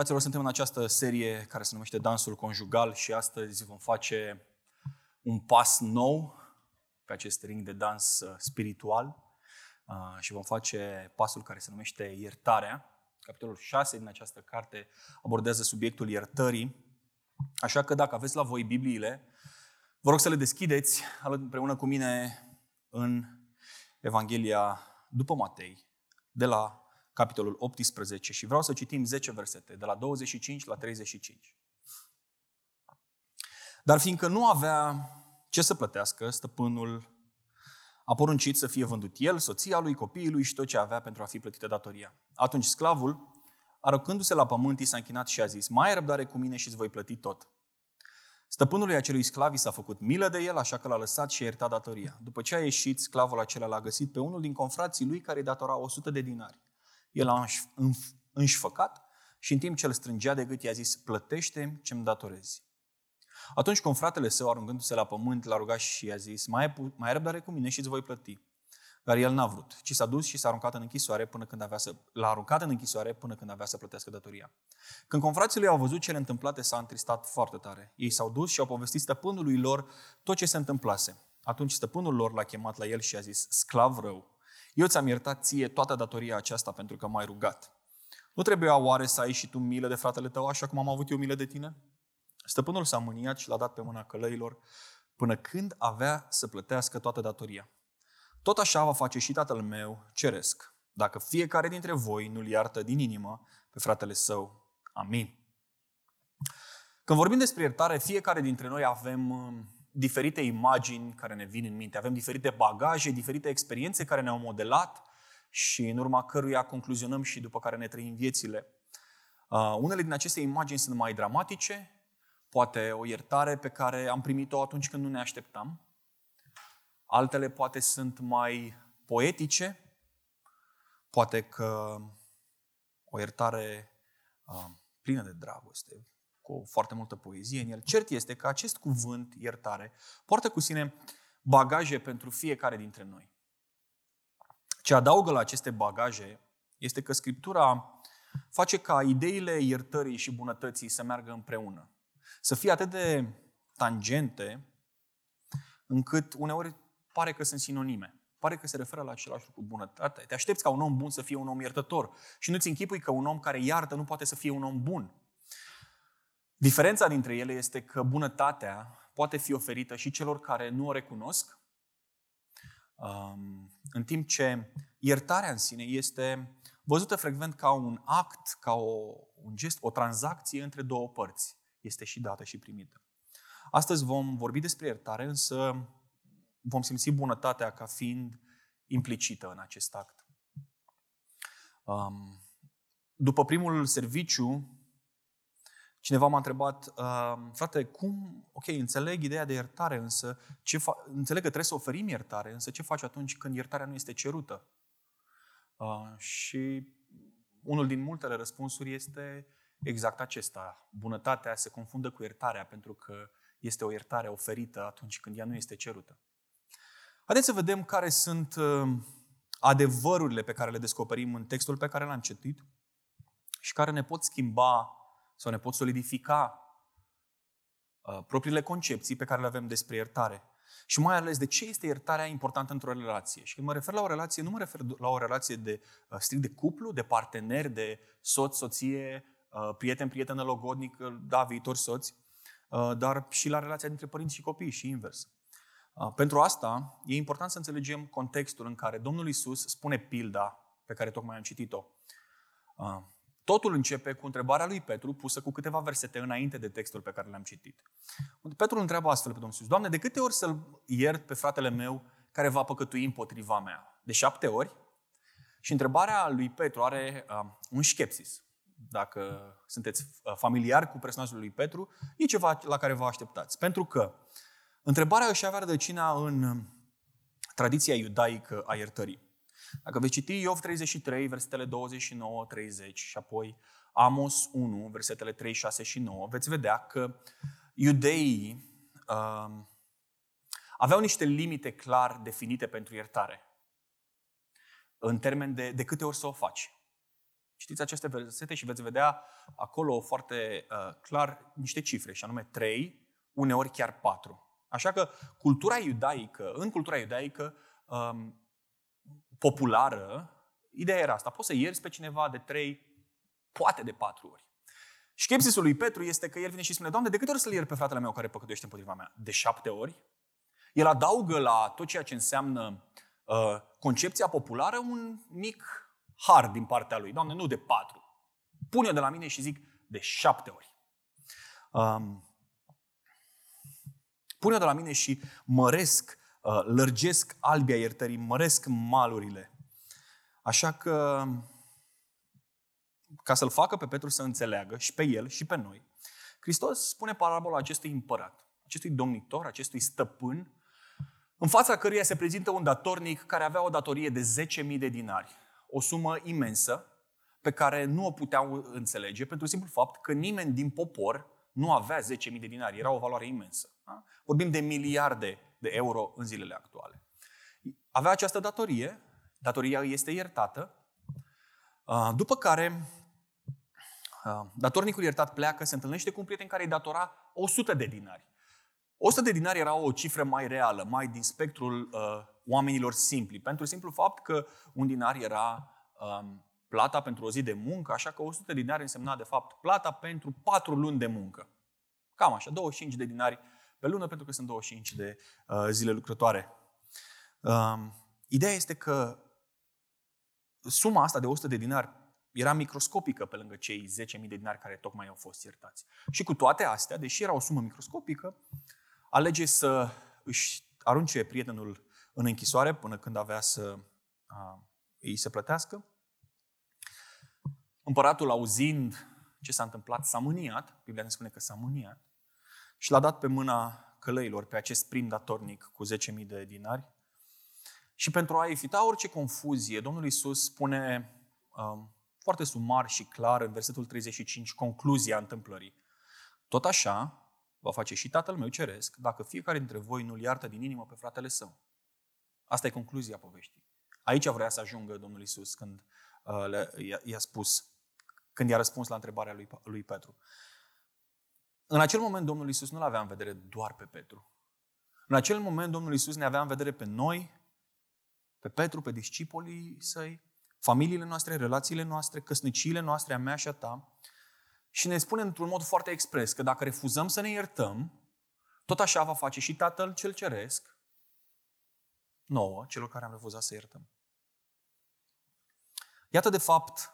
Fraților, suntem în această serie care se numește Dansul Conjugal și astăzi vom face un pas nou pe acest ring de dans uh, spiritual uh, și vom face pasul care se numește Iertarea. Capitolul 6 din această carte abordează subiectul iertării. Așa că dacă aveți la voi Bibliile, vă rog să le deschideți împreună cu mine în Evanghelia după Matei, de la capitolul 18 și vreau să citim 10 versete, de la 25 la 35. Dar fiindcă nu avea ce să plătească, stăpânul a poruncit să fie vândut el, soția lui, copiii lui și tot ce avea pentru a fi plătită datoria. Atunci sclavul, aruncându-se la pământ, i s-a închinat și a zis, mai ai răbdare cu mine și îți voi plăti tot. Stăpânului acelui sclav i s-a făcut milă de el, așa că l-a lăsat și a iertat datoria. După ce a ieșit, sclavul acela l-a găsit pe unul din confrații lui care îi datora 100 de dinari. El a înșfăcat și în timp ce îl strângea de gât i-a zis, plătește ce-mi datorezi. Atunci confratele său, aruncându-se la pământ, l-a rugat și i-a zis, mai ai, mai ai răbdare cu mine și îți voi plăti. Dar el n-a vrut, ci s-a dus și s-a aruncat în închisoare până când avea să, l-a aruncat în închisoare până când avea să plătească datoria. Când confrații lui au văzut cele întâmplate, s-a întristat foarte tare. Ei s-au dus și au povestit stăpânului lor tot ce se întâmplase. Atunci stăpânul lor l-a chemat la el și a zis, sclav rău, eu ți-am iertat ție toată datoria aceasta pentru că m-ai rugat. Nu trebuia oare să ai și tu milă de fratele tău așa cum am avut eu milă de tine? Stăpânul s-a mâniat și l-a dat pe mâna călăilor până când avea să plătească toată datoria. Tot așa va face și tatăl meu ceresc, dacă fiecare dintre voi nu-l iartă din inimă pe fratele său. Amin. Când vorbim despre iertare, fiecare dintre noi avem diferite imagini care ne vin în minte, avem diferite bagaje, diferite experiențe care ne-au modelat și în urma căruia concluzionăm și după care ne trăim viețile. Uh, unele din aceste imagini sunt mai dramatice, poate o iertare pe care am primit-o atunci când nu ne așteptam. Altele poate sunt mai poetice, poate că o iertare uh, plină de dragoste, cu foarte multă poezie în el. Cert este că acest cuvânt, iertare, poartă cu sine bagaje pentru fiecare dintre noi. Ce adaugă la aceste bagaje este că Scriptura face ca ideile iertării și bunătății să meargă împreună. Să fie atât de tangente încât uneori pare că sunt sinonime. Pare că se referă la același lucru, bunătate. Te aștepți ca un om bun să fie un om iertător și nu-ți închipui că un om care iartă nu poate să fie un om bun. Diferența dintre ele este că bunătatea poate fi oferită și celor care nu o recunosc, um, în timp ce iertarea în sine este văzută frecvent ca un act, ca o, un gest, o tranzacție între două părți. Este și dată și primită. Astăzi vom vorbi despre iertare, însă vom simți bunătatea ca fiind implicită în acest act. Um, după primul serviciu, Cineva m-a întrebat, uh, frate, cum, ok, înțeleg ideea de iertare, însă ce fa- înțeleg că trebuie să oferim iertare, însă ce faci atunci când iertarea nu este cerută? Uh, și unul din multele răspunsuri este exact acesta. Bunătatea se confundă cu iertarea pentru că este o iertare oferită atunci când ea nu este cerută. Haideți să vedem care sunt uh, adevărurile pe care le descoperim în textul pe care l-am citit și care ne pot schimba sau ne pot solidifica uh, propriile concepții pe care le avem despre iertare. Și mai ales de ce este iertarea importantă într-o relație. Și când mă refer la o relație, nu mă refer la o relație de uh, strict de cuplu, de partener, de soț, soție, uh, prieten, prietenă, logodnic, uh, da, viitor soț, uh, dar și la relația dintre părinți și copii și invers. Uh, pentru asta e important să înțelegem contextul în care Domnul Isus spune pilda pe care tocmai am citit-o. Uh, Totul începe cu întrebarea lui Petru, pusă cu câteva versete înainte de textul pe care l-am citit. Petru îl întreabă astfel pe Domnul Iisus, Doamne, de câte ori să-l iert pe fratele meu care va păcătui împotriva mea? De șapte ori? Și întrebarea lui Petru are uh, un skepsis. Dacă sunteți uh, familiari cu personajul lui Petru, e ceva la care vă așteptați. Pentru că întrebarea își avea rădăcina în uh, tradiția iudaică a iertării. Dacă veți citi Iov 33, versetele 29, 30 și apoi Amos 1, versetele 3, 6 și 9, veți vedea că iudeii uh, aveau niște limite clar definite pentru iertare. În termen de, de câte ori să o faci. Citiți aceste versete și veți vedea acolo foarte uh, clar niște cifre, și anume 3, uneori chiar 4. Așa că cultura iudaică, în cultura iudaică um, populară, ideea era asta. Poți să ierți pe cineva de 3, poate de 4 ori. Schepsisul lui Petru este că el vine și spune, Doamne, de câte ori să-l iert pe fratele meu care păcătuiește împotriva mea? De șapte ori? El adaugă la tot ceea ce înseamnă uh, concepția populară un mic har din partea lui. Doamne, nu de patru. Pune-o de la mine și zic de șapte ori. Um, pune-o de la mine și măresc, uh, lărgesc albia iertării, măresc malurile. Așa că, ca să-l facă pe Petru să înțeleagă și pe el și pe noi, Hristos spune parabola acestui împărat, acestui domnitor, acestui stăpân, în fața căruia se prezintă un datornic care avea o datorie de 10.000 de dinari o sumă imensă pe care nu o puteau înțelege pentru simplu fapt că nimeni din popor nu avea 10.000 de dinari. Era o valoare imensă. Da? Vorbim de miliarde de euro în zilele actuale. Avea această datorie, datoria este iertată, după care datornicul iertat pleacă, se întâlnește cu un prieten care îi datora 100 de dinari. 100 de dinari era o cifră mai reală, mai din spectrul uh, oamenilor simpli, pentru simplu fapt că un dinar era um, plata pentru o zi de muncă, așa că 100 de dinari însemna de fapt plata pentru 4 luni de muncă. Cam așa, 25 de dinari pe lună, pentru că sunt 25 de uh, zile lucrătoare. Um, ideea este că suma asta de 100 de dinari era microscopică pe lângă cei 10.000 de dinari care tocmai au fost iertați. Și cu toate astea, deși era o sumă microscopică, alege să își arunce prietenul în închisoare până când avea să a, îi se plătească. Împăratul, auzind ce s-a întâmplat, s-a mâniat, Biblia ne spune că s-a mâniat, și l-a dat pe mâna călăilor pe acest prim datornic cu 10.000 de dinari. Și pentru a evita orice confuzie, Domnul Isus spune um, foarte sumar și clar în versetul 35 concluzia întâmplării. Tot așa va face și Tatăl meu ceresc dacă fiecare dintre voi nu-l iartă din inimă pe fratele său. Asta e concluzia poveștii. Aici vrea să ajungă Domnul Isus când uh, le, i-a, i-a spus, când i-a răspuns la întrebarea lui, lui Petru. În acel moment Domnul Isus nu-l avea în vedere doar pe Petru. În acel moment Domnul Isus ne avea în vedere pe noi, pe Petru, pe discipolii săi, familiile noastre, relațiile noastre, căsniciile noastre, a mea și a ta. Și ne spune într-un mod foarte expres că dacă refuzăm să ne iertăm, tot așa va face și Tatăl cel Ceresc nouă, celor care am refuzat să iertăm. Iată, de fapt,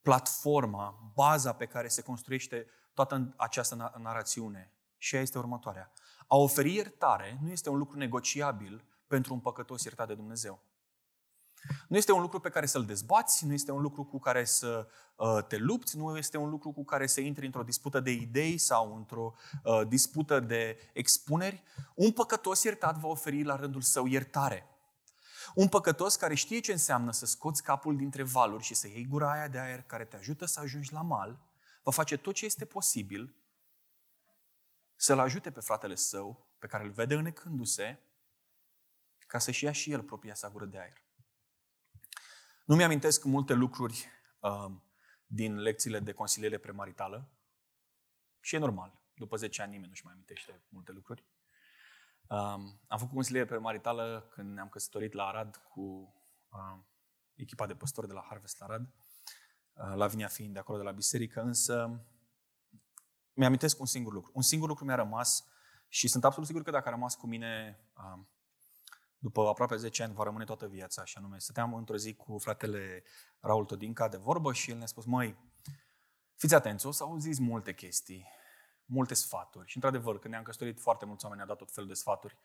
platforma, baza pe care se construiește toată această narațiune. Și ea este următoarea. A oferi iertare nu este un lucru negociabil pentru un păcătos iertat de Dumnezeu. Nu este un lucru pe care să-l dezbați, nu este un lucru cu care să uh, te lupți, nu este un lucru cu care să intri într-o dispută de idei sau într-o uh, dispută de expuneri. Un păcătos iertat va oferi la rândul său iertare. Un păcătos care știe ce înseamnă să scoți capul dintre valuri și să iei gura aia de aer care te ajută să ajungi la mal, va face tot ce este posibil să-l ajute pe fratele său, pe care îl vede înecându-se, ca să-și ia și el propria sa gură de aer. Nu mi-amintesc multe lucruri uh, din lecțiile de consiliere premaritală și e normal. După 10 ani nimeni nu-și mai amintește multe lucruri. Um, am făcut consiliere premaritală când ne-am căsătorit la Arad cu uh, echipa de păstori de la Harvest Arad, uh, la Vinia fiind de acolo de la biserică, însă mi-amintesc un singur lucru. Un singur lucru mi-a rămas și sunt absolut sigur că dacă a rămas cu mine uh, după aproape 10 ani, va rămâne toată viața, și anume, stăteam într-o zi cu fratele Raul Todinca de vorbă și el ne-a spus, măi, fiți atenți, o să auziți multe chestii, multe sfaturi. Și într-adevăr, când ne-am căsătorit, foarte mulți oameni ne-au dat tot felul de sfaturi.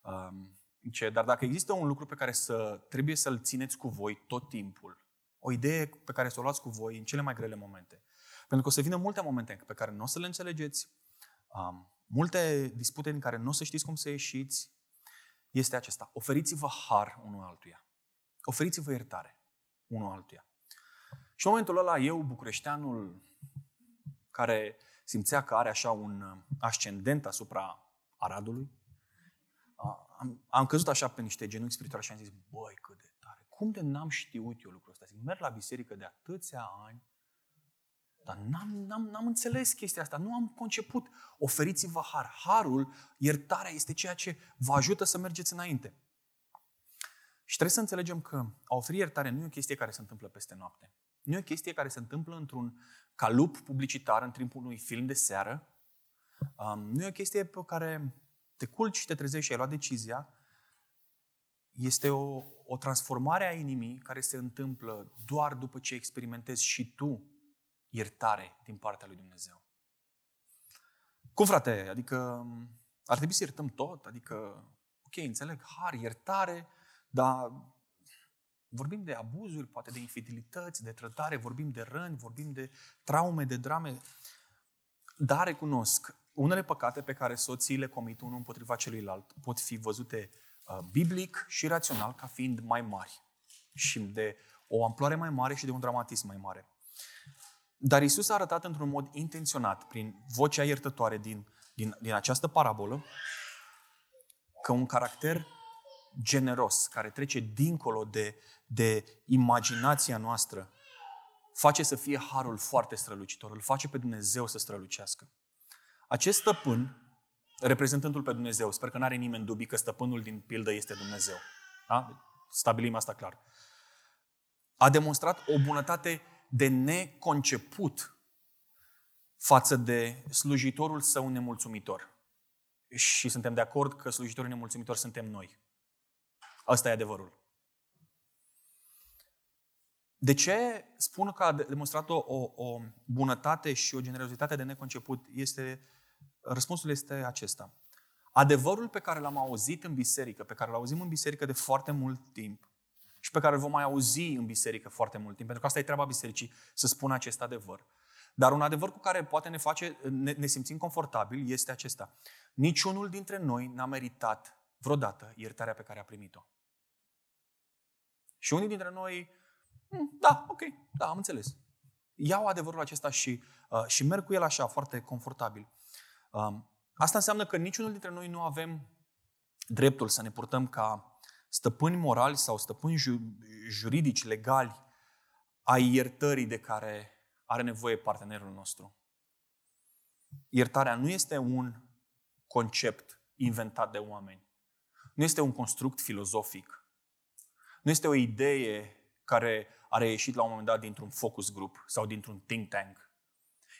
Um, ce, dar dacă există un lucru pe care să, trebuie să-l țineți cu voi tot timpul, o idee pe care să o luați cu voi în cele mai grele momente, pentru că o să vină multe momente pe care nu o să le înțelegeți, um, multe dispute în care nu o să știți cum să ieșiți, este acesta. Oferiți-vă har unul altuia. Oferiți-vă iertare unul altuia. Și în momentul ăla, eu, bucureșteanul, care simțea că are așa un ascendent asupra Aradului, am, am căzut așa pe niște genunchi spirituali și am zis, băi, cât de tare, cum de n-am știut eu lucrul ăsta? Zic, merg la biserică de atâția ani, dar n-am, n-am, n-am înțeles chestia asta, nu am conceput. Oferiți-vă har. Harul, iertarea este ceea ce vă ajută să mergeți înainte. Și trebuie să înțelegem că a oferi iertare nu e o chestie care se întâmplă peste noapte. Nu e o chestie care se întâmplă într-un calup publicitar în timpul unui film de seară. Um, nu e o chestie pe care te culci și te trezești și ai luat decizia. Este o, o transformare a inimii care se întâmplă doar după ce experimentezi și tu iertare din partea lui Dumnezeu. Cum, frate? Adică ar trebui să iertăm tot? Adică, ok, înțeleg, har, iertare, dar vorbim de abuzuri, poate de infidelități, de trădare, vorbim de răni, vorbim de traume, de drame. Dar recunosc, unele păcate pe care soții le comit unul împotriva celuilalt pot fi văzute uh, biblic și rațional ca fiind mai mari și de o amploare mai mare și de un dramatism mai mare. Dar Isus a arătat într-un mod intenționat, prin vocea iertătoare din, din, din această parabolă, că un caracter generos, care trece dincolo de, de imaginația noastră, face să fie harul foarte strălucitor, îl face pe Dumnezeu să strălucească. Acest stăpân, reprezentându-l pe Dumnezeu, sper că nu are nimeni dubii că stăpânul din pildă este Dumnezeu. Da? Stabilim asta clar. A demonstrat o bunătate de neconceput față de slujitorul său nemulțumitor. Și suntem de acord că slujitorii nemulțumitori suntem noi. Asta e adevărul. De ce spun că a demonstrat o, o, o bunătate și o generozitate de neconceput? Este, răspunsul este acesta. Adevărul pe care l-am auzit în biserică, pe care l auzim în biserică de foarte mult timp și pe care îl vom mai auzi în biserică foarte mult timp, pentru că asta e treaba bisericii, să spună acest adevăr. Dar un adevăr cu care poate ne face, ne, ne simțim confortabil este acesta. Niciunul dintre noi n-a meritat vreodată iertarea pe care a primit-o. Și unii dintre noi, hmm, da, ok, da, am înțeles. Iau adevărul acesta și, uh, și merg cu el așa, foarte confortabil. Um, asta înseamnă că niciunul dintre noi nu avem dreptul să ne purtăm ca stăpâni morali sau stăpâni ju- juridici, legali, ai iertării de care are nevoie partenerul nostru. Iertarea nu este un concept inventat de oameni. Nu este un construct filozofic. Nu este o idee care a reieșit la un moment dat dintr-un focus group sau dintr-un think tank.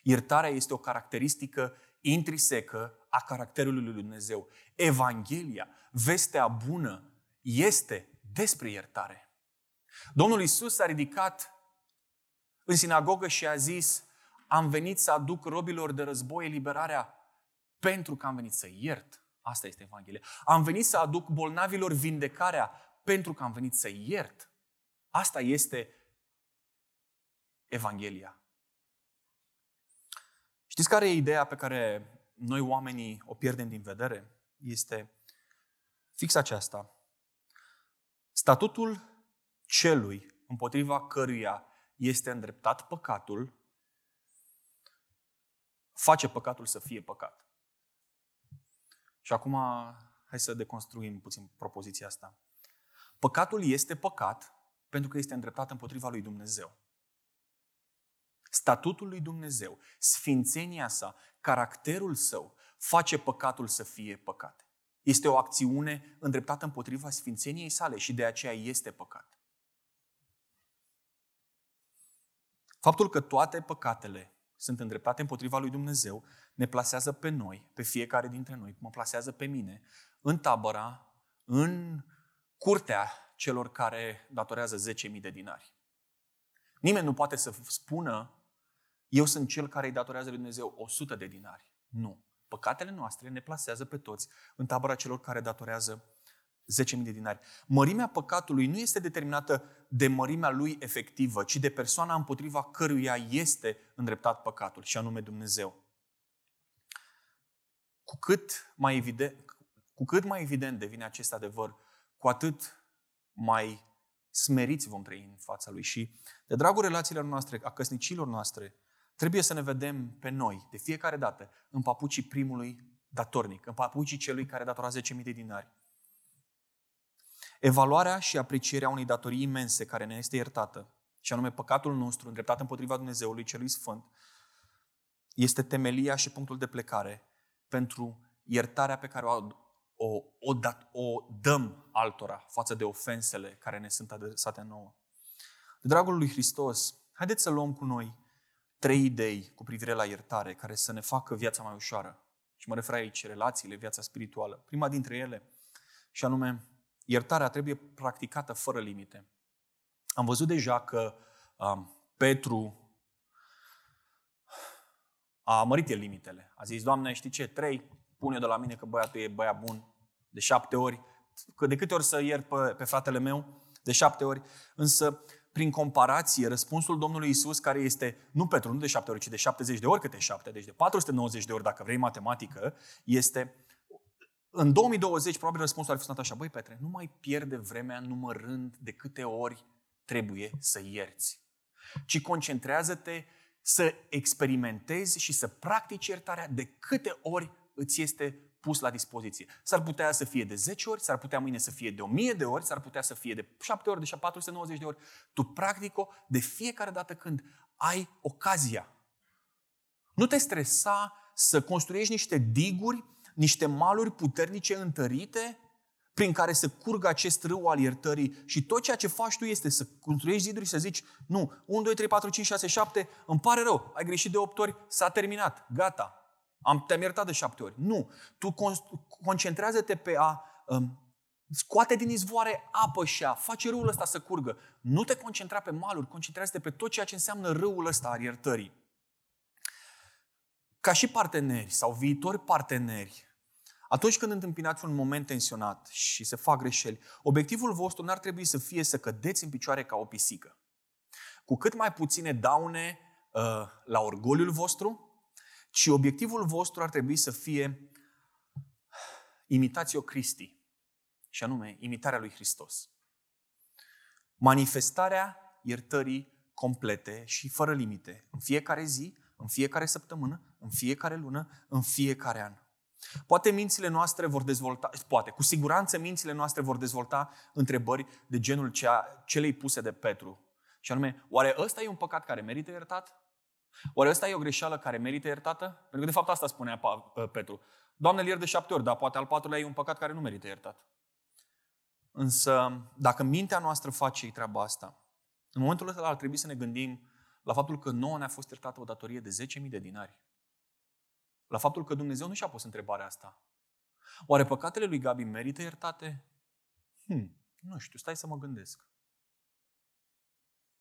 Iertarea este o caracteristică intrinsecă a caracterului lui Dumnezeu. Evanghelia, vestea bună, este despre iertare. Domnul Isus s-a ridicat în sinagogă și a zis, am venit să aduc robilor de război eliberarea pentru că am venit să iert. Asta este Evanghelia. Am venit să aduc bolnavilor vindecarea pentru că am venit să iert. Asta este Evanghelia. Știți care e ideea pe care noi oamenii o pierdem din vedere? Este fix aceasta. Statutul celui împotriva căruia este îndreptat păcatul, face păcatul să fie păcat. Și acum hai să deconstruim puțin propoziția asta. Păcatul este păcat pentru că este îndreptat împotriva lui Dumnezeu. Statutul lui Dumnezeu, sfințenia sa, caracterul său, face păcatul să fie păcat. Este o acțiune îndreptată împotriva sfințeniei sale și de aceea este păcat. Faptul că toate păcatele sunt îndreptate împotriva lui Dumnezeu ne plasează pe noi, pe fiecare dintre noi, mă plasează pe mine, în tabăra, în curtea celor care datorează 10.000 de dinari. Nimeni nu poate să spună, eu sunt cel care îi datorează lui Dumnezeu 100 de dinari. Nu. Păcatele noastre ne plasează pe toți în tabăra celor care datorează 10.000 de dinari. Mărimea păcatului nu este determinată de mărimea lui efectivă, ci de persoana împotriva căruia este îndreptat păcatul, și anume Dumnezeu. Cu cât mai evident, cu cât mai evident devine acest adevăr, cu atât mai smeriți vom trăi în fața Lui. Și de dragul relațiilor noastre, a căsnicilor noastre, trebuie să ne vedem pe noi, de fiecare dată, în papucii primului datornic, în papucii celui care datora 10.000 de dinari. Evaluarea și aprecierea unei datorii imense care ne este iertată, și anume păcatul nostru îndreptat împotriva Dumnezeului Celui Sfânt, este temelia și punctul de plecare pentru iertarea pe care o, o, o, dat, o dăm altora față de ofensele care ne sunt adresate nouă. De dragul lui Hristos, haideți să luăm cu noi trei idei cu privire la iertare care să ne facă viața mai ușoară. Și mă refer aici relațiile, viața spirituală. Prima dintre ele, și anume, iertarea trebuie practicată fără limite. Am văzut deja că um, Petru a mărit el limitele. A zis, Doamne, știi ce, trei, pun eu de la mine că băiatul e băiat bun de șapte ori, că de câte ori să iert pe, pe fratele meu? De șapte ori. Însă, prin comparație, răspunsul Domnului Isus, care este nu Petru, nu de șapte ori, ci de 70 de ori câte șapte, deci de 490 de ori, dacă vrei matematică, este în 2020, probabil răspunsul ar fi sunat așa, băi Petre, nu mai pierde vremea numărând de câte ori trebuie să ierți, ci concentrează-te să experimentezi și să practici iertarea de câte ori îți este pus la dispoziție. S-ar putea să fie de 10 ori, s-ar putea mâine să fie de 1000 de ori, s-ar putea să fie de 7 ori, de 490 de ori. Tu practico de fiecare dată când ai ocazia. Nu te stresa să construiești niște diguri, niște maluri puternice întărite prin care să curgă acest râu al iertării și tot ceea ce faci tu este să construiești ziduri și să zici, nu, 1, 2, 3, 4, 5, 6, 7, îmi pare rău, ai greșit de 8 ori, s-a terminat, gata, am, te-am iertat de 7 ori. Nu, tu concentrează-te pe a um, scoate din izvoare apă și a face râul ăsta să curgă. Nu te concentra pe maluri, concentrează-te pe tot ceea ce înseamnă râul ăsta al iertării. Ca și parteneri sau viitori parteneri, atunci când întâmpinați un moment tensionat și se fac greșeli, obiectivul vostru n-ar trebui să fie să cădeți în picioare ca o pisică. Cu cât mai puține daune uh, la orgoliul vostru, ci obiectivul vostru ar trebui să fie imitațio Christi, și anume imitarea lui Hristos. Manifestarea iertării complete și fără limite, în fiecare zi, în fiecare săptămână, în fiecare lună, în fiecare an. Poate mințile noastre vor dezvolta, poate, cu siguranță mințile noastre vor dezvolta întrebări de genul cea, celei puse de Petru. Și anume, oare ăsta e un păcat care merită iertat? Oare ăsta e o greșeală care merită iertată? Pentru că de fapt asta spunea Petru. Doamne, îl iert de șapte ori, dar poate al patrulea e un păcat care nu merită iertat. Însă, dacă mintea noastră face treaba asta, în momentul ăsta ar trebui să ne gândim la faptul că nouă ne-a fost iertată o datorie de 10.000 de dinari. La faptul că Dumnezeu nu și-a pus întrebarea asta. Oare păcatele lui Gabi merită iertate? Hmm, nu știu, stai să mă gândesc.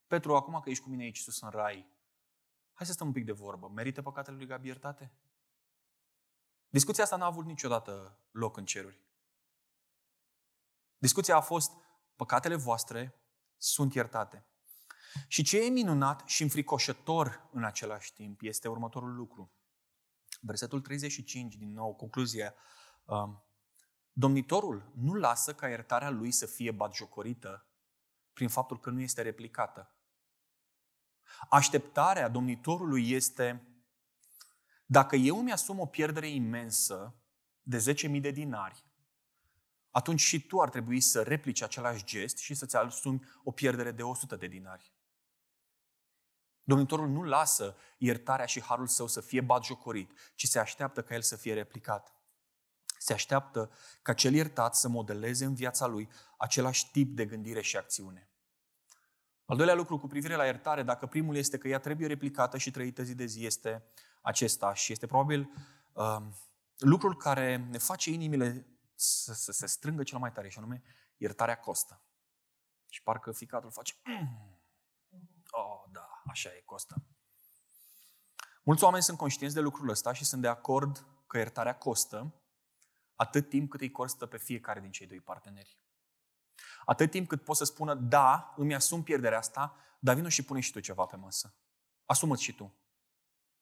Petru, acum că ești cu mine aici sus în rai, hai să stăm un pic de vorbă. Merită păcatele lui Gabi iertate? Discuția asta n-a avut niciodată loc în ceruri. Discuția a fost, păcatele voastre sunt iertate. Și ce e minunat și înfricoșător în același timp este următorul lucru. Versetul 35, din nou, concluzia. Um, Domnitorul nu lasă ca iertarea lui să fie batjocorită prin faptul că nu este replicată. Așteptarea domnitorului este dacă eu îmi asum o pierdere imensă de 10.000 de dinari, atunci și tu ar trebui să replici același gest și să-ți asumi o pierdere de 100 de dinari. Domnitorul nu lasă iertarea și harul său să fie batjocorit, ci se așteaptă ca el să fie replicat. Se așteaptă ca cel iertat să modeleze în viața lui același tip de gândire și acțiune. Al doilea lucru cu privire la iertare, dacă primul este că ea trebuie replicată și trăită zi de zi, este acesta și este probabil uh, lucrul care ne face inimile să, să se strângă cel mai tare și anume iertarea costă. Și parcă ficatul face mm. oh, da, așa e, costă. Mulți oameni sunt conștienți de lucrul ăsta și sunt de acord că iertarea costă atât timp cât îi costă pe fiecare din cei doi parteneri. Atât timp cât pot să spună, da, îmi asum pierderea asta, dar vină și pune și tu ceva pe masă. Asumă-ți și tu.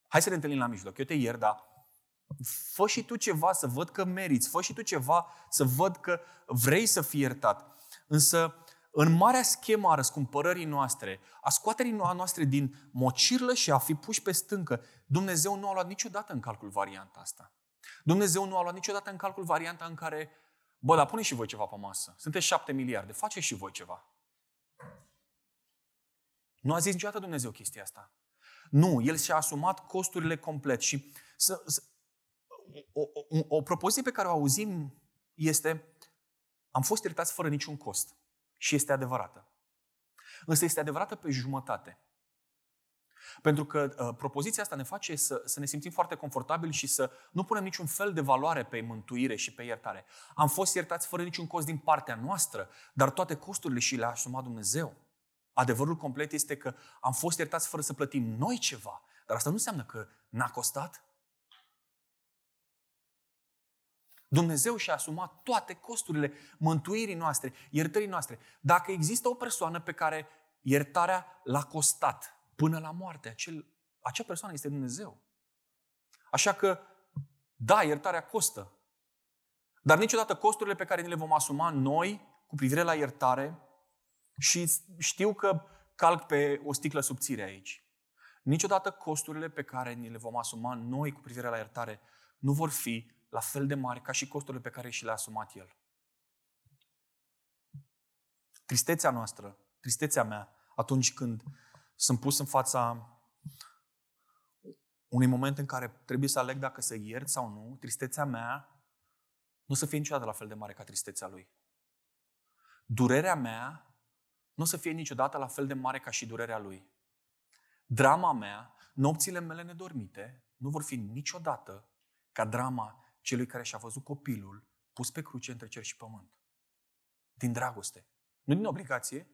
Hai să ne întâlnim la mijloc. Eu te iert, dar fă și tu ceva să văd că meriți. Fă și tu ceva să văd că vrei să fii iertat. Însă, în marea schemă a răscumpărării noastre, a scoaterii noastre din mocirlă și a fi puși pe stâncă, Dumnezeu nu a luat niciodată în calcul varianta asta. Dumnezeu nu a luat niciodată în calcul varianta în care Bă, dar pune și voi ceva pe masă. Sunteți șapte miliarde, faceți și voi ceva. Nu a zis niciodată Dumnezeu chestia asta. Nu, El și-a asumat costurile complet. Și să, să, o, o, o propoziție pe care o auzim este am fost iertați fără niciun cost. Și este adevărată. Însă este adevărată pe jumătate. Pentru că uh, propoziția asta ne face să, să ne simțim foarte confortabil și să nu punem niciun fel de valoare pe mântuire și pe iertare. Am fost iertați fără niciun cost din partea noastră, dar toate costurile și le-a asumat Dumnezeu. Adevărul complet este că am fost iertați fără să plătim noi ceva, dar asta nu înseamnă că n-a costat. Dumnezeu și-a asumat toate costurile mântuirii noastre, iertării noastre. Dacă există o persoană pe care iertarea l-a costat până la moarte, acel, acea persoană este Dumnezeu. Așa că, da, iertarea costă. Dar niciodată costurile pe care ni le vom asuma noi cu privire la iertare și știu că calc pe o sticlă subțire aici. Niciodată costurile pe care ni le vom asuma noi cu privire la iertare nu vor fi la fel de mari ca și costurile pe care și le-a asumat El. Tristețea noastră, tristețea mea, atunci când sunt pus în fața unui moment în care trebuie să aleg dacă să iert sau nu, tristețea mea nu o să fie niciodată la fel de mare ca tristețea lui. Durerea mea nu o să fie niciodată la fel de mare ca și durerea lui. Drama mea, nopțile mele nedormite, nu vor fi niciodată ca drama celui care și-a văzut copilul pus pe cruce între cer și pământ. Din dragoste. Nu din obligație.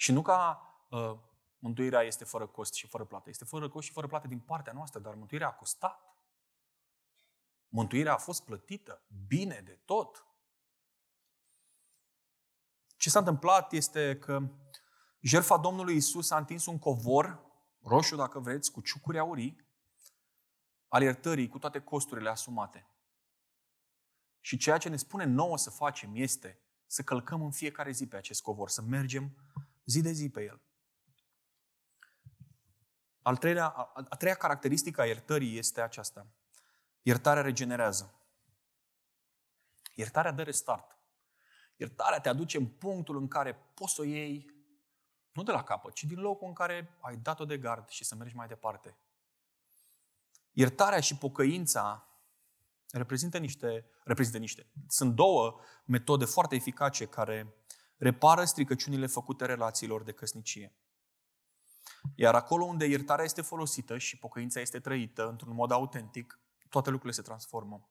Și nu ca uh, mântuirea este fără cost și fără plată. Este fără cost și fără plată din partea noastră, dar mântuirea a costat. Mântuirea a fost plătită bine de tot. Ce s-a întâmplat este că jertfa Domnului Isus a întins un covor, roșu dacă vreți, cu ciucuri aurii, al iertării cu toate costurile asumate. Și ceea ce ne spune nouă să facem este să călcăm în fiecare zi pe acest covor, să mergem zi de zi pe el. Al treilea, a, a treia caracteristică a iertării este aceasta. Iertarea regenerează. Iertarea dă restart. Iertarea te aduce în punctul în care poți să o iei nu de la capăt, ci din locul în care ai dat-o de gard și să mergi mai departe. Iertarea și pocăința reprezintă niște, reprezintă niște. Sunt două metode foarte eficace care repară stricăciunile făcute relațiilor de căsnicie. Iar acolo unde iertarea este folosită și pocăința este trăită într-un mod autentic, toate lucrurile se transformă.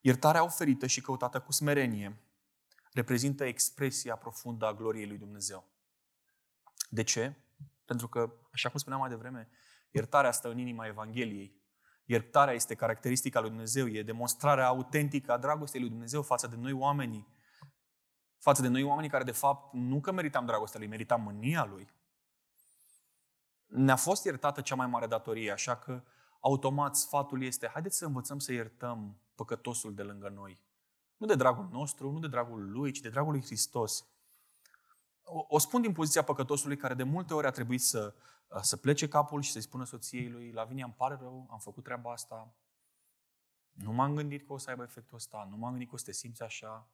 Iertarea oferită și căutată cu smerenie reprezintă expresia profundă a gloriei lui Dumnezeu. De ce? Pentru că, așa cum spuneam mai devreme, iertarea stă în inima Evangheliei. Iertarea este caracteristica lui Dumnezeu, e demonstrarea autentică a dragostei lui Dumnezeu față de noi oamenii. Față de noi oamenii care, de fapt, nu că meritam dragostea lui, meritam mânia lui. Ne-a fost iertată cea mai mare datorie, așa că automat sfatul este, haideți să învățăm să iertăm păcătosul de lângă noi. Nu de dragul nostru, nu de dragul lui, ci de dragul lui Hristos. O, o spun din poziția păcătosului care de multe ori a trebuit să să plece capul și să-i spună soției lui, Lavinia, îmi pare rău, am făcut treaba asta, nu m-am gândit că o să aibă efectul ăsta, nu m-am gândit că o să te simți așa.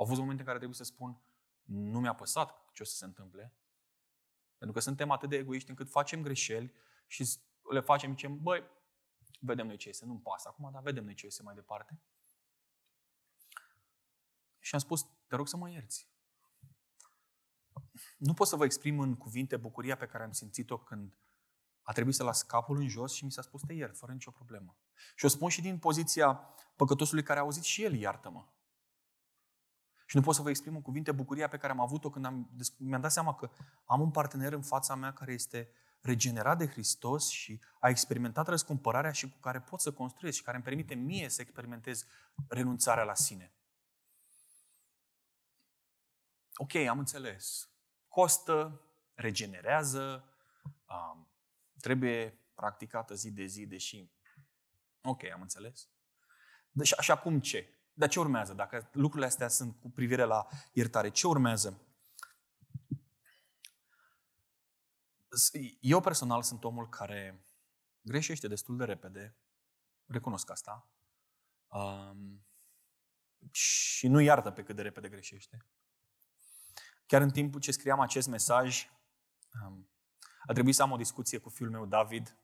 Au fost momente în care trebuie să spun, nu mi-a păsat ce o să se întâmple, pentru că suntem atât de egoiști încât facem greșeli și le facem, zicem, băi, vedem noi ce este, nu-mi pasă acum, dar vedem noi ce este mai departe. Și am spus, te rog să mă ierți nu pot să vă exprim în cuvinte bucuria pe care am simțit-o când a trebuit să las capul în jos și mi s-a spus te iert, fără nicio problemă. Și o spun și din poziția păcătosului care a auzit și el, iartă-mă. Și nu pot să vă exprim în cuvinte bucuria pe care am avut-o când am, mi-am dat seama că am un partener în fața mea care este regenerat de Hristos și a experimentat răscumpărarea și cu care pot să construiesc și care îmi permite mie să experimentez renunțarea la sine. Ok, am înțeles costă, regenerează, um, trebuie practicată zi de zi, deși... Ok, am înțeles. Deci, așa cum ce? Dar ce urmează? Dacă lucrurile astea sunt cu privire la iertare, ce urmează? Eu personal sunt omul care greșește destul de repede, recunosc asta. Um, și nu iartă pe cât de repede greșește. Chiar în timpul ce scriam acest mesaj, um, a trebuit să am o discuție cu fiul meu, David,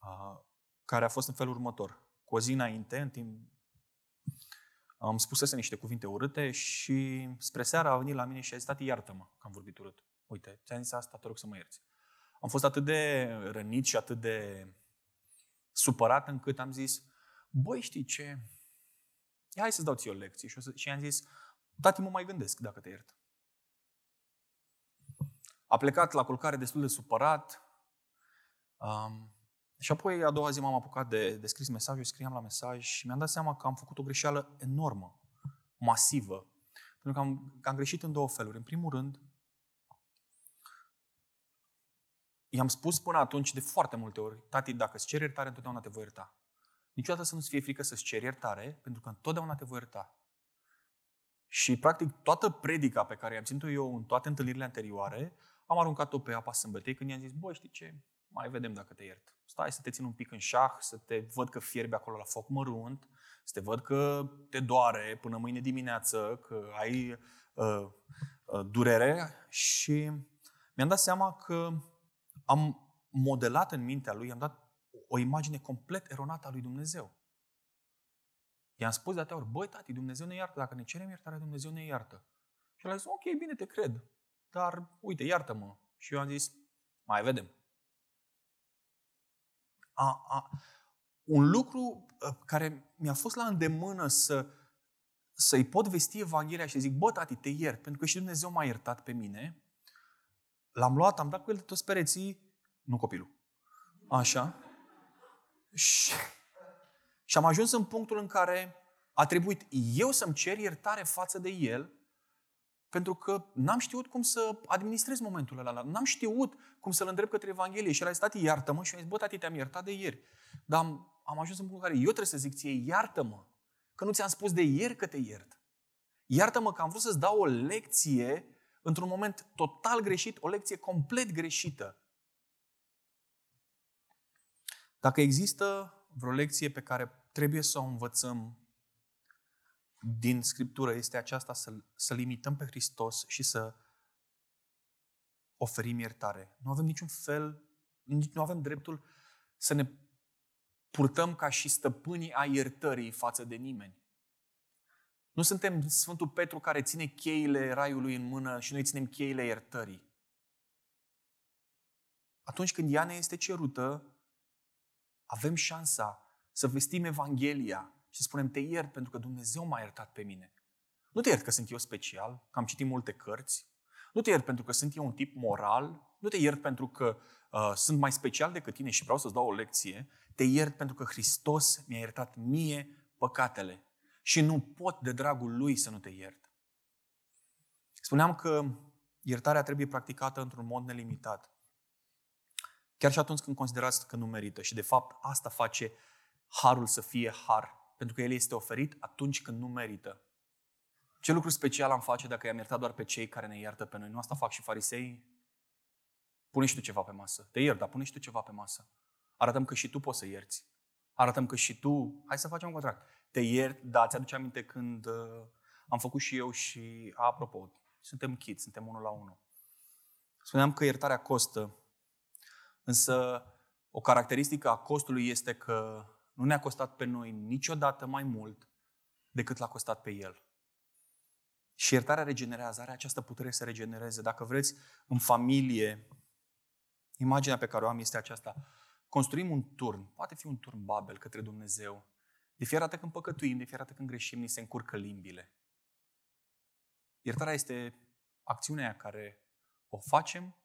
uh, care a fost în felul următor. Cu o zi înainte, în timp, am spusese niște cuvinte urâte și spre seara a venit la mine și a zis, tati, iartă-mă că am vorbit urât. Uite, ți-am zis asta, te rog să mă ierți. Am fost atât de rănit și atât de supărat încât am zis, băi, știi ce? Ia hai să-ți dau ție o lecție. Și, și am zis, tati, mă mai gândesc dacă te iert. A plecat la culcare destul de supărat. Um, și apoi, a doua zi, m-am apucat de, de scris mesajul, scriam la mesaj și mi-am dat seama că am făcut o greșeală enormă, masivă. Pentru că am, că am greșit în două feluri. În primul rând, i-am spus până atunci de foarte multe ori, tati, dacă îți ceri iertare, întotdeauna te voi ierta. Niciodată să nu-ți fie frică să-ți ceri iertare, pentru că întotdeauna te voi ierta. Și, practic, toată predica pe care i-am ținut eu în toate întâlnirile anterioare, am aruncat-o pe apa sâmbătei când i-am zis, băi, știi ce, mai vedem dacă te iert. Stai să te țin un pic în șah, să te văd că fierbi acolo la foc mărunt, să te văd că te doare până mâine dimineață, că ai uh, uh, durere și mi-am dat seama că am modelat în mintea lui, am dat o imagine complet eronată a lui Dumnezeu. I-am spus de atâtea ori, băi, tati, Dumnezeu ne iartă. Dacă ne cerem iertare, Dumnezeu ne iartă. Și el a zis, ok, bine, te cred. Dar, uite, iartă-mă. Și eu am zis, mai vedem. A, a, un lucru ă, care mi-a fost la îndemână să, să-i pot vesti Evanghelia și zic, bă, tati, te iert, pentru că și Dumnezeu m-a iertat pe mine, l-am luat, am dat cu el de toți pereții, nu copilul. Așa. Și, și am ajuns în punctul în care a trebuit eu să-mi cer iertare față de el, pentru că n-am știut cum să administrez momentul ăla. N-am știut cum să-l îndrept către Evanghelie. Și el a zis, tati, iartă-mă. Și eu am zis, bă, tati, te-am iertat de ieri. Dar am, am ajuns în punctul în care eu trebuie să zic ție, iartă-mă. Că nu ți-am spus de ieri că te iert. Iartă-mă că am vrut să-ți dau o lecție într-un moment total greșit, o lecție complet greșită. Dacă există vreo lecție pe care trebuie să o învățăm din Scriptură, este aceasta să, să limităm pe Hristos și să oferim iertare. Nu avem niciun fel, nu avem dreptul să ne purtăm ca și stăpânii a iertării față de nimeni. Nu suntem Sfântul Petru care ține cheile raiului în mână și noi ținem cheile iertării. Atunci când ea ne este cerută, avem șansa să vestim Evanghelia și să spunem te iert pentru că Dumnezeu m-a iertat pe mine. Nu te iert că sunt eu special, că am citit multe cărți. Nu te iert pentru că sunt eu un tip moral. Nu te iert pentru că uh, sunt mai special decât tine și vreau să-ți dau o lecție. Te iert pentru că Hristos mi-a iertat mie păcatele. Și nu pot de dragul Lui să nu te iert. Spuneam că iertarea trebuie practicată într-un mod nelimitat. Chiar și atunci când considerați că nu merită. Și de fapt asta face harul să fie har. Pentru că el este oferit atunci când nu merită. Ce lucru special am face dacă i-am iertat doar pe cei care ne iartă pe noi? Nu asta fac și farisei? Pune și tu ceva pe masă. Te iert, dar pune și tu ceva pe masă. Arătăm că și tu poți să ierți. Arătăm că și tu... Hai să facem un contract. Te iert, da, ți-aduce aminte când uh, am făcut și eu și... Apropo, suntem kids, suntem unul la unul. Spuneam că iertarea costă Însă o caracteristică a costului este că nu ne-a costat pe noi niciodată mai mult decât l-a costat pe El. Și iertarea regenerează, are această putere să regenereze. Dacă vreți, în familie, imaginea pe care o am este aceasta. Construim un turn, poate fi un turn Babel către Dumnezeu. De fiecare dată când păcătuim, de fiecare dată când greșim, ni se încurcă limbile. Iertarea este acțiunea care o facem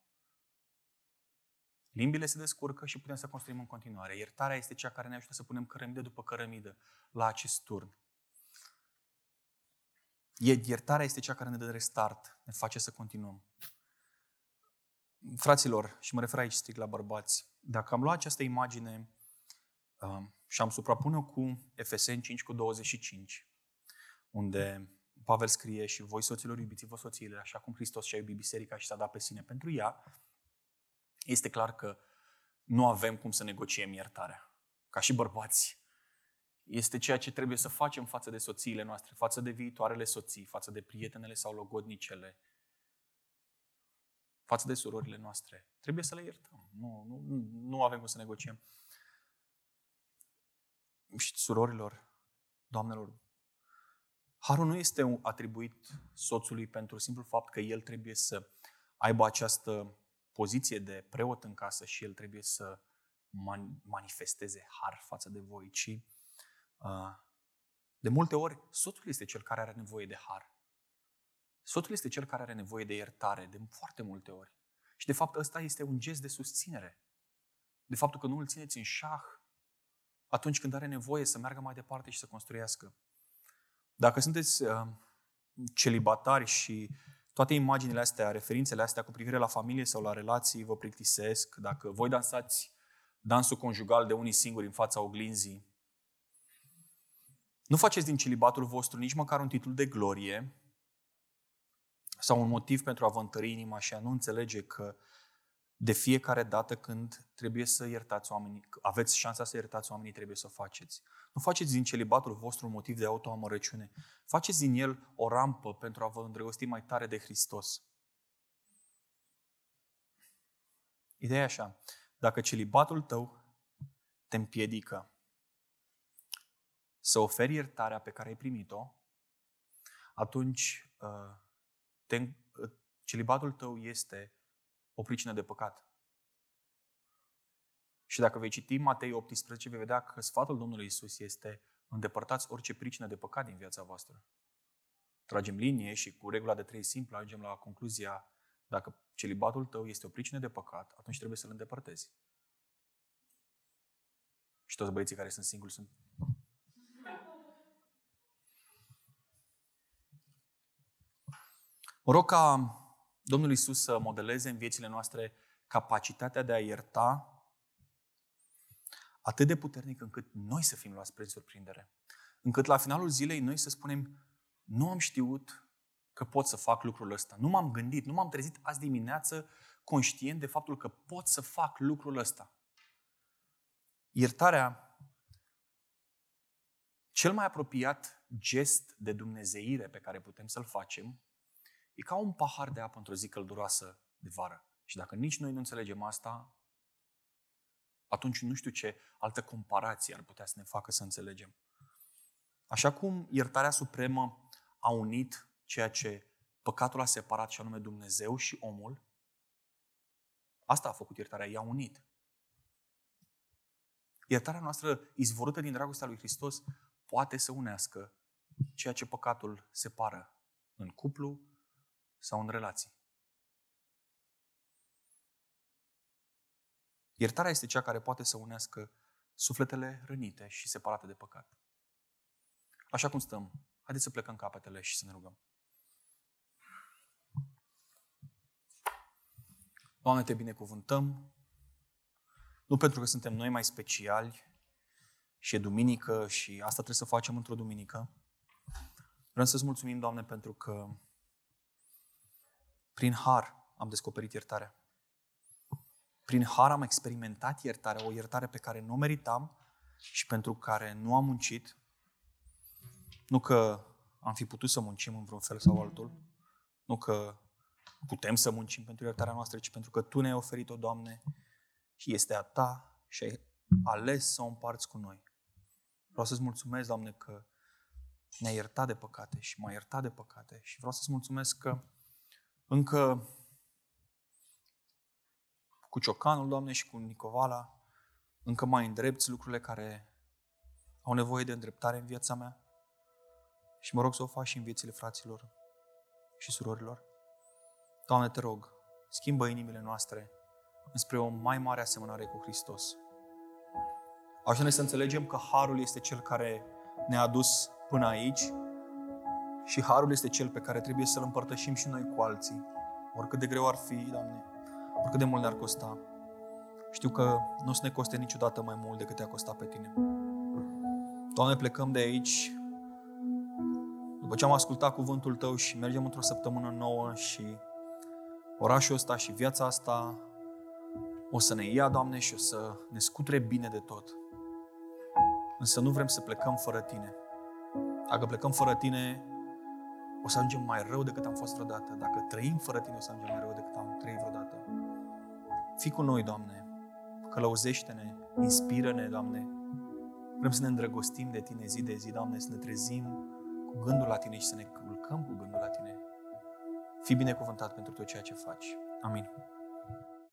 Limbile se descurcă și putem să construim în continuare. Iertarea este cea care ne ajută să punem cărămidă după cărămidă la acest turn. Iertarea este cea care ne dă restart, ne face să continuăm. Fraților, și mă refer aici strict la bărbați, dacă am luat această imagine uh, și am suprapune-o cu Efeseni 5 cu 25, unde Pavel scrie și voi soților iubiți-vă soțiile, așa cum Hristos și-a iubit biserica și s-a dat pe sine pentru ea, este clar că nu avem cum să negociem iertarea. Ca și bărbați, este ceea ce trebuie să facem față de soțiile noastre, față de viitoarele soții, față de prietenele sau logodnicele, față de surorile noastre. Trebuie să le iertăm. Nu, nu, nu avem cum să negociem. Și surorilor, doamnelor, harul nu este atribuit soțului pentru simplul fapt că el trebuie să aibă această poziție de preot în casă și el trebuie să manifesteze har față de voi, ci uh, de multe ori soțul este cel care are nevoie de har. Soțul este cel care are nevoie de iertare de foarte multe ori. Și de fapt ăsta este un gest de susținere. De faptul că nu îl țineți în șah atunci când are nevoie să meargă mai departe și să construiască. Dacă sunteți uh, celibatari și toate imaginile astea, referințele astea cu privire la familie sau la relații vă plictisesc, dacă voi dansați dansul conjugal de unii singuri în fața oglinzii, nu faceți din celibatul vostru nici măcar un titlu de glorie sau un motiv pentru a vă întări inima și a nu înțelege că de fiecare dată când trebuie să iertați oamenii, aveți șansa să iertați oamenii, trebuie să o faceți. Nu faceți din celibatul vostru un motiv de autoamărăciune. Faceți din el o rampă pentru a vă îndrăgosti mai tare de Hristos. Ideea e așa. Dacă celibatul tău te împiedică să oferi iertarea pe care ai primit-o, atunci uh, te, uh, celibatul tău este o pricină de păcat. Și dacă vei citi Matei 18, vei vedea că sfatul Domnului Isus este îndepărtați orice pricină de păcat din viața voastră. Tragem linie și cu regula de trei simple ajungem la concluzia dacă celibatul tău este o pricină de păcat, atunci trebuie să-l îndepărtezi. Și toți băieții care sunt singuri sunt... Mă rog ca Domnul Isus să modeleze în viețile noastre capacitatea de a ierta atât de puternic încât noi să fim luați prin surprindere. Încât la finalul zilei noi să spunem, nu am știut că pot să fac lucrul ăsta. Nu m-am gândit, nu m-am trezit azi dimineață conștient de faptul că pot să fac lucrul ăsta. Iertarea, cel mai apropiat gest de dumnezeire pe care putem să-l facem, e ca un pahar de apă într-o zi călduroasă de vară. Și dacă nici noi nu înțelegem asta, atunci nu știu ce altă comparație ar putea să ne facă să înțelegem. Așa cum iertarea supremă a unit ceea ce păcatul a separat, și anume Dumnezeu și omul, asta a făcut iertarea, i-a unit. Iertarea noastră, izvorâtă din dragostea lui Hristos, poate să unească ceea ce păcatul separă în cuplu sau în relații. Iertarea este cea care poate să unească sufletele rănite și separate de păcat. Așa cum stăm, haideți să plecăm capetele și să ne rugăm. Doamne, te binecuvântăm, nu pentru că suntem noi mai speciali și e duminică și asta trebuie să facem într-o duminică. Vrem să-ți mulțumim, Doamne, pentru că prin har am descoperit iertarea. Prin har am experimentat iertarea, o iertare pe care nu o meritam și pentru care nu am muncit. Nu că am fi putut să muncim în vreun fel sau altul, nu că putem să muncim pentru iertarea noastră, ci pentru că Tu ne-ai oferit-o, Doamne, și este a Ta și ai ales să o împarți cu noi. Vreau să-ți mulțumesc, Doamne, că ne-ai iertat de păcate și m-ai iertat de păcate și vreau să-ți mulțumesc că încă cu ciocanul, Doamne, și cu Nicovala, încă mai îndrepți lucrurile care au nevoie de îndreptare în viața mea. Și mă rog să o faci și în viețile fraților și surorilor. Doamne, te rog, schimbă inimile noastre înspre o mai mare asemănare cu Hristos. Așa ne să înțelegem că Harul este Cel care ne-a dus până aici și Harul este Cel pe care trebuie să-L împărtășim și noi cu alții. Oricât de greu ar fi, Doamne, oricât de mult ne-ar costa. Știu că nu o să ne coste niciodată mai mult decât te-a costat pe Tine. Doamne, plecăm de aici după ce am ascultat cuvântul Tău și mergem într-o săptămână nouă și orașul ăsta și viața asta o să ne ia, Doamne, și o să ne scutre bine de tot. Însă nu vrem să plecăm fără Tine. Dacă plecăm fără Tine, o să ajungem mai rău decât am fost vreodată. Dacă trăim fără Tine, o să ajungem mai rău decât am trăit vreodată. Fii cu noi, Doamne, călăuzește-ne, inspiră-ne, Doamne. Vrem să ne îndrăgostim de Tine zi de zi, Doamne, să ne trezim cu gândul la Tine și să ne culcăm cu gândul la Tine. Fii binecuvântat pentru tot ceea ce faci. Amin.